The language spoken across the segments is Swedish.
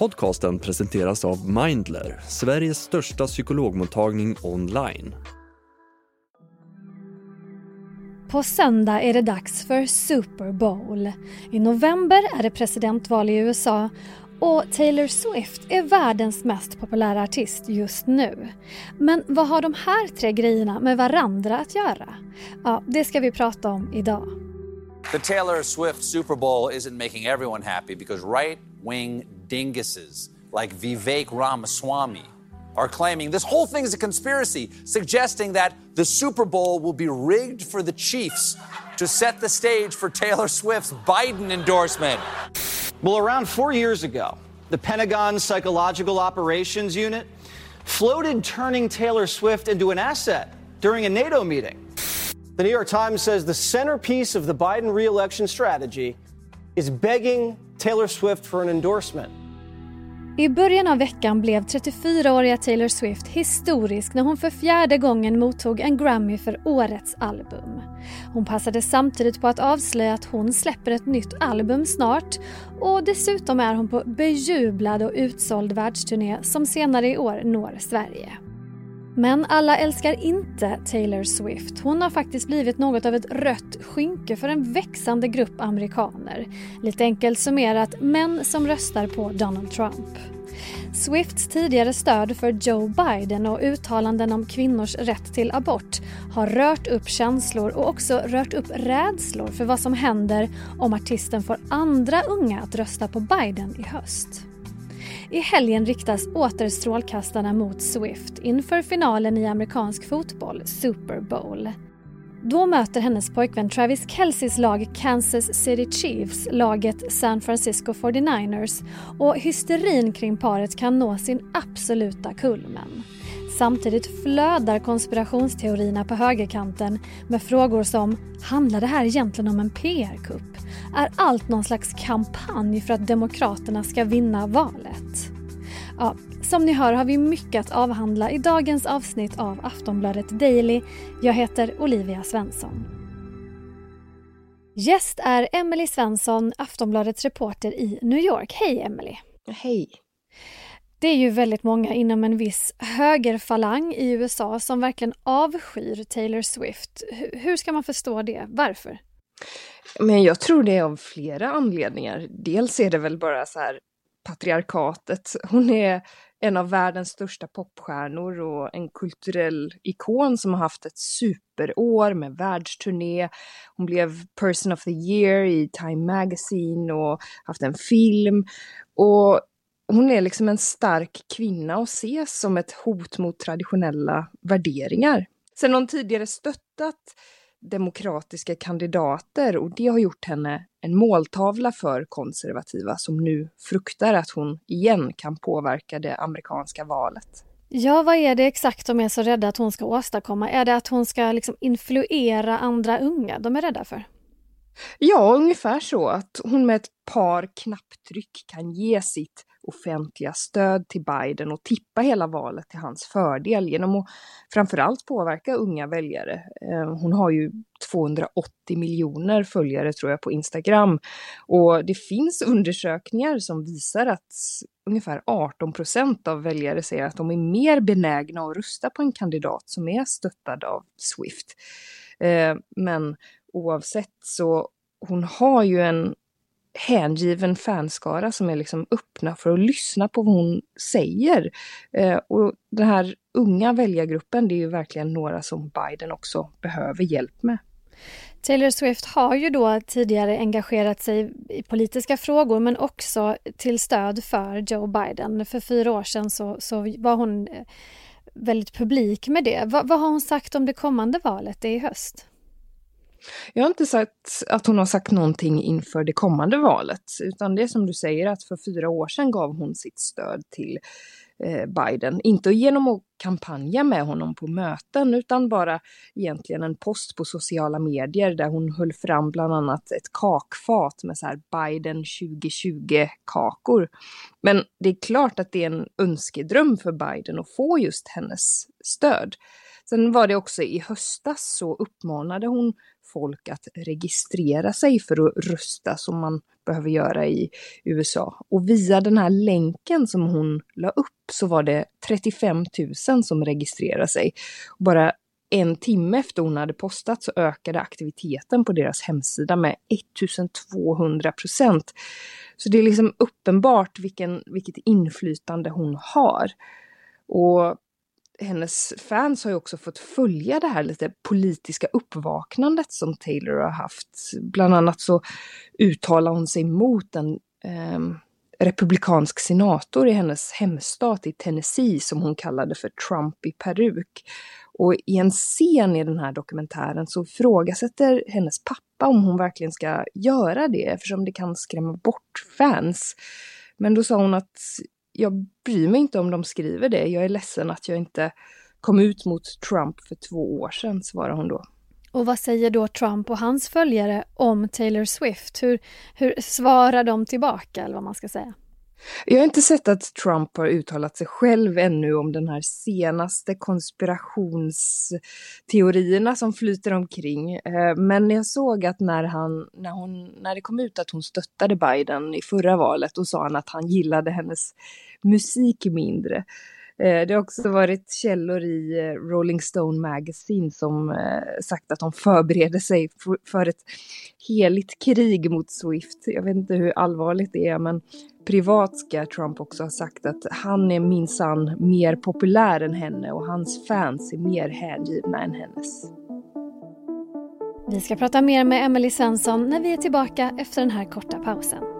Podcasten presenteras av Mindler, Sveriges största psykologmottagning online. På söndag är det dags för Super Bowl. I november är det presidentval i USA och Taylor Swift är världens mest populära artist just nu. Men vad har de här tre grejerna med varandra att göra? Ja, det ska vi prata om idag. The Taylor Swift Super Bowl isn't making everyone happy because right wing dinguses like Vivek Ramaswamy are claiming this whole thing is a conspiracy, suggesting that the Super Bowl will be rigged for the Chiefs to set the stage for Taylor Swift's Biden endorsement. Well, around four years ago, the Pentagon's Psychological Operations Unit floated turning Taylor Swift into an asset during a NATO meeting. The New York Times says the centerpiece of the Biden reelection strategy is begging Taylor Swift for an endorsement. I början av veckan blev 34-åriga Taylor Swift historisk när hon för fjärde gången mottog en Grammy för årets album. Hon passade samtidigt på att avslöja att hon släpper ett nytt album snart och dessutom är hon på bejublad och utsåld världsturné som senare i år når Sverige. Men alla älskar inte Taylor Swift. Hon har faktiskt blivit något av ett rött skynke för en växande grupp amerikaner. Lite enkelt summerat, män som röstar på Donald Trump. Swifts tidigare stöd för Joe Biden och uttalanden om kvinnors rätt till abort har rört upp känslor och också rört upp rädslor för vad som händer om artisten får andra unga att rösta på Biden i höst. I helgen riktas åter strålkastarna mot Swift inför finalen i amerikansk fotboll, Super Bowl. Då möter hennes pojkvän Travis Kelceys lag Kansas City Chiefs laget San Francisco 49ers och hysterin kring paret kan nå sin absoluta kulmen. Samtidigt flödar konspirationsteorierna på högerkanten med frågor som “Handlar det här egentligen om en PR-kupp? Är allt någon slags kampanj för att Demokraterna ska vinna valet?” Ja, som ni hör har vi mycket att avhandla i dagens avsnitt av Aftonbladet Daily. Jag heter Olivia Svensson. Gäst är Emily Svensson, Aftonbladets reporter i New York. Hej Emily! Hej! Det är ju väldigt många inom en viss högerfalang i USA som verkligen avskyr Taylor Swift. Hur ska man förstå det? Varför? Men jag tror det är av flera anledningar. Dels är det väl bara så här patriarkatet. Hon är en av världens största popstjärnor och en kulturell ikon som har haft ett superår med världsturné. Hon blev Person of the Year i Time Magazine och haft en film. Och hon är liksom en stark kvinna och ses som ett hot mot traditionella värderingar. Sen hon tidigare stöttat demokratiska kandidater och det har gjort henne en måltavla för konservativa som nu fruktar att hon igen kan påverka det amerikanska valet. Ja, vad är det exakt de är så rädda att hon ska åstadkomma? Är det att hon ska liksom influera andra unga de är rädda för? Ja, ungefär så. Att hon med ett par knapptryck kan ge sitt offentliga stöd till Biden och tippa hela valet till hans fördel genom att framförallt påverka unga väljare. Eh, hon har ju 280 miljoner följare tror jag på Instagram och det finns undersökningar som visar att ungefär 18 procent av väljare säger att de är mer benägna att rösta på en kandidat som är stöttad av Swift. Eh, men oavsett så hon har ju en hängiven fanskara som är liksom öppna för att lyssna på vad hon säger. Eh, och den här unga väljargruppen, det är ju verkligen några som Biden också behöver hjälp med. Taylor Swift har ju då tidigare engagerat sig i politiska frågor men också till stöd för Joe Biden. För fyra år sedan så, så var hon eh, väldigt publik med det. Va, vad har hon sagt om det kommande valet, det är i höst? Jag har inte sagt att hon har sagt någonting inför det kommande valet, utan det är som du säger att för fyra år sedan gav hon sitt stöd till eh, Biden. Inte genom att kampanja med honom på möten utan bara egentligen en post på sociala medier där hon höll fram bland annat ett kakfat med så här Biden 2020-kakor. Men det är klart att det är en önskedröm för Biden att få just hennes stöd. Sen var det också i höstas så uppmanade hon folk att registrera sig för att rösta som man behöver göra i USA. Och via den här länken som hon la upp så var det 35 000 som registrerade sig. Bara en timme efter hon hade postat så ökade aktiviteten på deras hemsida med 1200 procent. Så det är liksom uppenbart vilken, vilket inflytande hon har. Och hennes fans har ju också fått följa det här lite politiska uppvaknandet som Taylor har haft. Bland annat så uttalar hon sig mot en eh, republikansk senator i hennes hemstat i Tennessee som hon kallade för Trump i peruk. Och i en scen i den här dokumentären så ifrågasätter hennes pappa om hon verkligen ska göra det eftersom det kan skrämma bort fans. Men då sa hon att jag bryr mig inte om de skriver det. Jag är ledsen att jag inte kom ut mot Trump för två år sedan, svarar hon då. Och vad säger då Trump och hans följare om Taylor Swift? Hur, hur svarar de tillbaka, eller vad man ska säga? Jag har inte sett att Trump har uttalat sig själv ännu om den här senaste konspirationsteorierna som flyter omkring. Eh, men jag såg att när, han, när, hon, när det kom ut att hon stöttade Biden i förra valet, då sa han att han gillade hennes musik mindre. Eh, det har också varit källor i eh, Rolling Stone Magazine som eh, sagt att de förbereder sig för ett heligt krig mot Swift. Jag vet inte hur allvarligt det är, men privat ska Trump också ha sagt att han är minsann mer populär än henne och hans fans är mer hängivna än hennes. Vi ska prata mer med Emily Svensson när vi är tillbaka efter den här korta pausen.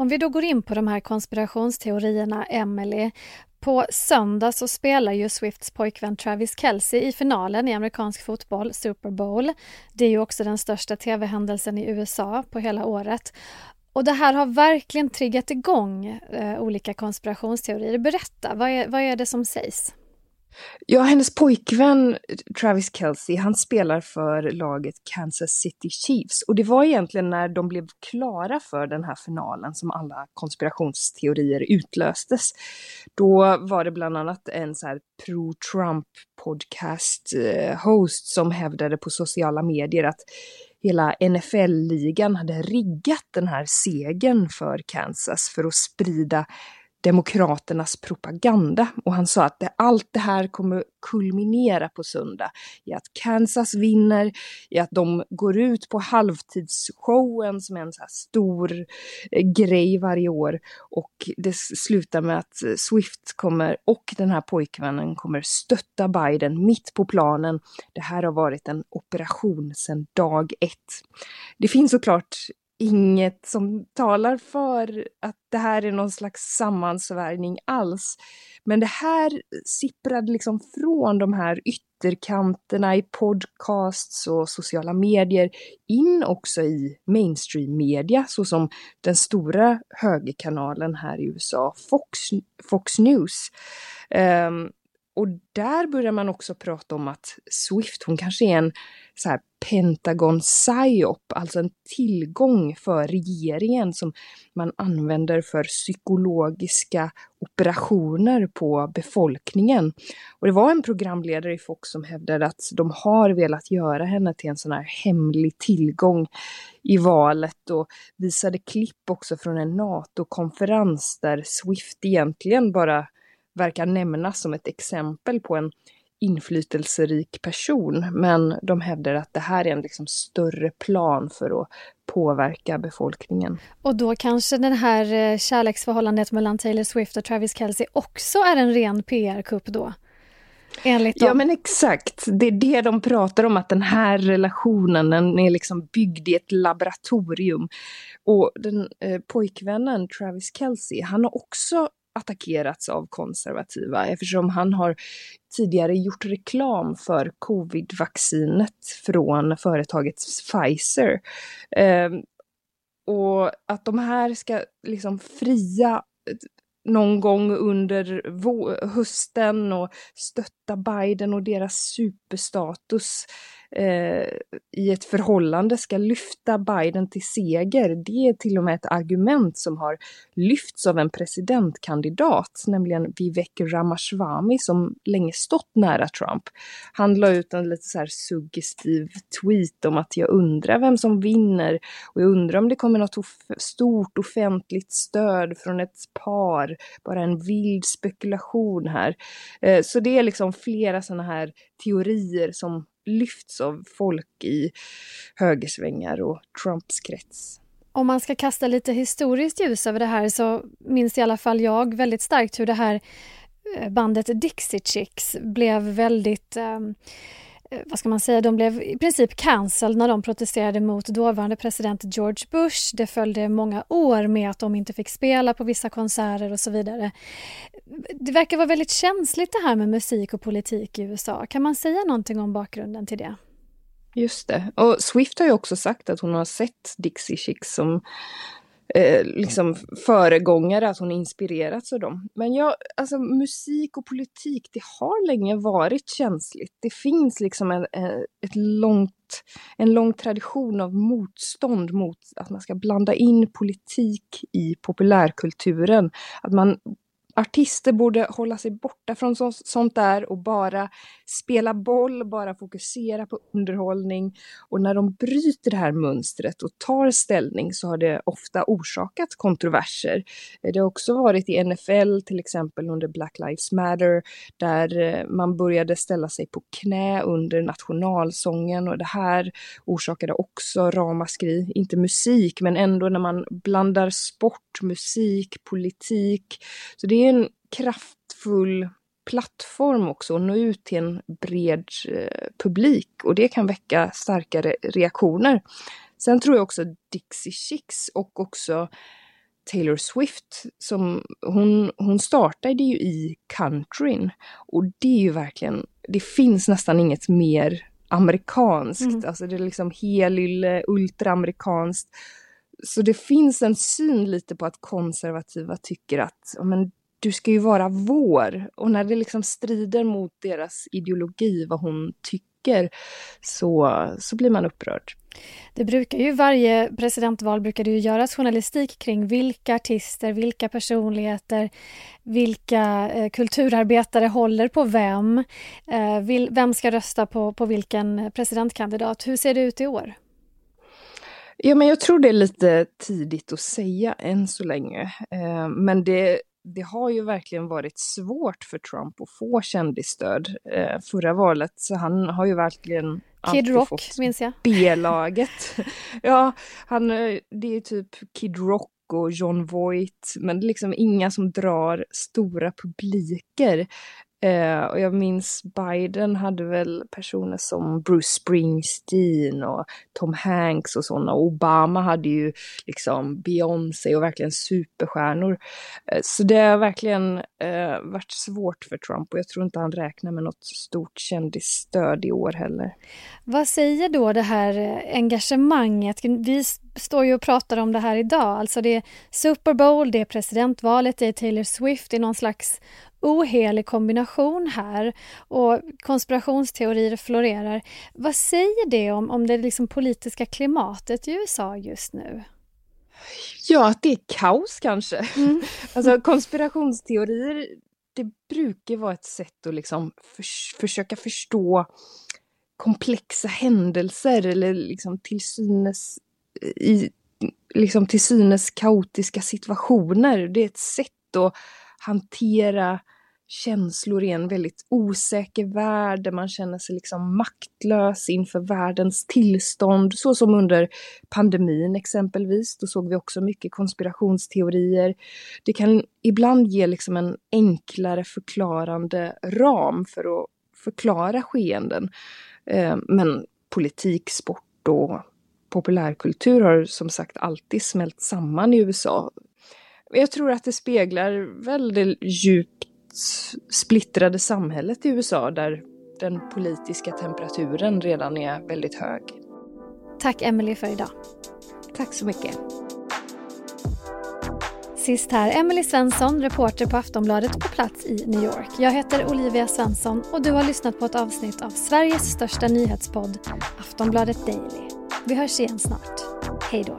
Om vi då går in på de här konspirationsteorierna, Emily. På söndag så spelar ju Swifts pojkvän Travis Kelce i finalen i amerikansk fotboll, Super Bowl. Det är ju också den största tv-händelsen i USA på hela året. Och det här har verkligen triggat igång eh, olika konspirationsteorier. Berätta, vad är, vad är det som sägs? Ja, hennes pojkvän Travis Kelce, han spelar för laget Kansas City Chiefs. Och det var egentligen när de blev klara för den här finalen som alla konspirationsteorier utlöstes. Då var det bland annat en så här pro-Trump podcast eh, host som hävdade på sociala medier att hela NFL-ligan hade riggat den här segern för Kansas för att sprida Demokraternas propaganda och han sa att det, allt det här kommer kulminera på söndag i att Kansas vinner, i att de går ut på halvtidsshowen som är en så här stor eh, grej varje år och det slutar med att eh, Swift kommer och den här pojkvännen kommer stötta Biden mitt på planen. Det här har varit en operation sedan dag ett. Det finns såklart inget som talar för att det här är någon slags sammansvärjning alls. Men det här sipprade liksom från de här ytterkanterna i podcasts och sociala medier in också i mainstream media såsom den stora högerkanalen här i USA, Fox, Fox News. Um, och där börjar man också prata om att Swift, hon kanske är en så här Pentagon psyop, alltså en tillgång för regeringen som man använder för psykologiska operationer på befolkningen. Och det var en programledare i Fox som hävdade att de har velat göra henne till en sån här hemlig tillgång i valet och visade klipp också från en NATO-konferens där Swift egentligen bara verkar nämnas som ett exempel på en inflytelserik person. Men de hävdar att det här är en liksom större plan för att påverka befolkningen. Och då kanske det här eh, kärleksförhållandet mellan Taylor Swift och Travis Kelce också är en ren PR-kupp då? Enligt dem. Ja men exakt, det är det de pratar om att den här relationen den är liksom byggd i ett laboratorium. Och den eh, pojkvännen Travis Kelce, han har också attackerats av konservativa eftersom han har tidigare gjort reklam för covid-vaccinet från företaget Pfizer. Eh, och att de här ska liksom fria eh, någon gång under hösten och stötta Biden och deras superstatus eh, i ett förhållande ska lyfta Biden till seger. Det är till och med ett argument som har lyfts av en presidentkandidat, nämligen Vivek Ramaswamy som länge stått nära Trump. Han la ut en lite så här suggestiv tweet om att jag undrar vem som vinner och jag undrar om det kommer något of stort offentligt stöd från ett par, bara en vild spekulation här. Eh, så det är liksom flera sådana här teorier som lyfts av folk i högersvängar och Trumps krets. Om man ska kasta lite historiskt ljus över det här så minns i alla fall jag väldigt starkt hur det här eh, bandet Dixie Chicks blev väldigt eh, Eh, vad ska man säga, de blev i princip cancelled när de protesterade mot dåvarande president George Bush. Det följde många år med att de inte fick spela på vissa konserter och så vidare. Det verkar vara väldigt känsligt det här med musik och politik i USA. Kan man säga någonting om bakgrunden till det? Just det. Och Swift har ju också sagt att hon har sett Dixie Chicks som eh, liksom föregångare, att hon inspirerats av dem. Men jag, alltså musik och politik, det har länge varit känsligt. Det finns liksom en, eh, ett långt, en lång tradition av motstånd mot att man ska blanda in politik i populärkulturen. Att man artister borde hålla sig borta från så, sånt där och bara spela boll, bara fokusera på underhållning. Och när de bryter det här mönstret och tar ställning så har det ofta orsakat kontroverser. Det har också varit i NFL till exempel under Black Lives Matter där eh, man började ställa sig på knä under nationalsången och det här orsakade också ramaskri. Inte musik men ändå när man blandar sport, musik, politik. Så det är en kraftfull plattform också att nå ut till en bred eh, publik och det kan väcka starkare reaktioner. Sen tror jag också Dixie Chicks och också Taylor Swift, som hon, hon startade ju i countryn och det är ju verkligen, det finns nästan inget mer amerikanskt, mm. alltså det är liksom helylle, ultraamerikanskt. Så det finns en syn lite på att konservativa tycker att men, du ska ju vara vår. Och när det liksom strider mot deras ideologi, vad hon tycker, så, så blir man upprörd. Det brukar ju varje presidentval brukar det ju göras journalistik kring vilka artister, vilka personligheter, vilka eh, kulturarbetare håller på vem, eh, vil, vem ska rösta på, på vilken presidentkandidat. Hur ser det ut i år? Ja, men jag tror det är lite tidigt att säga än så länge. Eh, men det det har ju verkligen varit svårt för Trump att få kändisstöd eh, förra valet. Så han har ju verkligen Kid Rock, fått minns jag. B-laget. ja, han, eh, det är typ Kid Rock och John Voight, men liksom inga som drar stora publiker. Eh, och jag minns Biden hade väl personer som Bruce Springsteen och Tom Hanks och sådana. Obama hade ju liksom Beyoncé och verkligen superstjärnor. Eh, så det har verkligen eh, varit svårt för Trump och jag tror inte han räknar med något stort kändisstöd i år heller. Vad säger då det här eh, engagemanget? Vi står ju och pratar om det här idag. Alltså det är Super Bowl, det är presidentvalet, det är Taylor Swift, det är någon slags ohelig kombination här och konspirationsteorier florerar. Vad säger det om, om det liksom politiska klimatet i USA just nu? Ja, att det är kaos kanske. Mm. alltså konspirationsteorier, det brukar vara ett sätt att liksom för, försöka förstå komplexa händelser eller liksom till synes i liksom till synes kaotiska situationer. Det är ett sätt att hantera känslor i en väldigt osäker värld där man känner sig liksom maktlös inför världens tillstånd. Så som under pandemin exempelvis. Då såg vi också mycket konspirationsteorier. Det kan ibland ge liksom en enklare förklarande ram för att förklara skeenden. Eh, men politik, sport och populärkultur har som sagt alltid smält samman i USA jag tror att det speglar väldigt djupt splittrade samhället i USA där den politiska temperaturen redan är väldigt hög. Tack Emily för idag. Tack så mycket. Sist här Emily Svensson, reporter på Aftonbladet på plats i New York. Jag heter Olivia Svensson och du har lyssnat på ett avsnitt av Sveriges största nyhetspodd Aftonbladet Daily. Vi hörs igen snart. Hej då.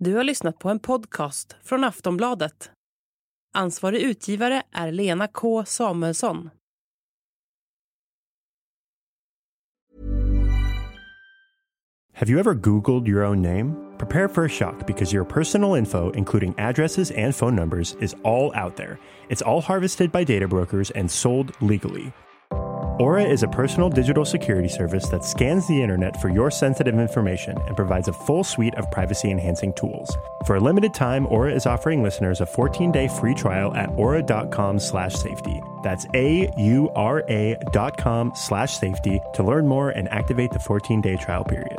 Du har lyssnat på en podcast från Aftonbladet. Ansvarig utgivare är Lena K Samuelsson. Have you ever Googled your own name? Prepare for a shock because your personal info, including addresses and phone numbers, is all out there. It's all harvested by data brokers and sold legally. Aura is a personal digital security service that scans the internet for your sensitive information and provides a full suite of privacy enhancing tools. For a limited time, Aura is offering listeners a 14-day free trial at aura.com slash safety. That's A-U-R-A dot com slash safety to learn more and activate the 14-day trial period.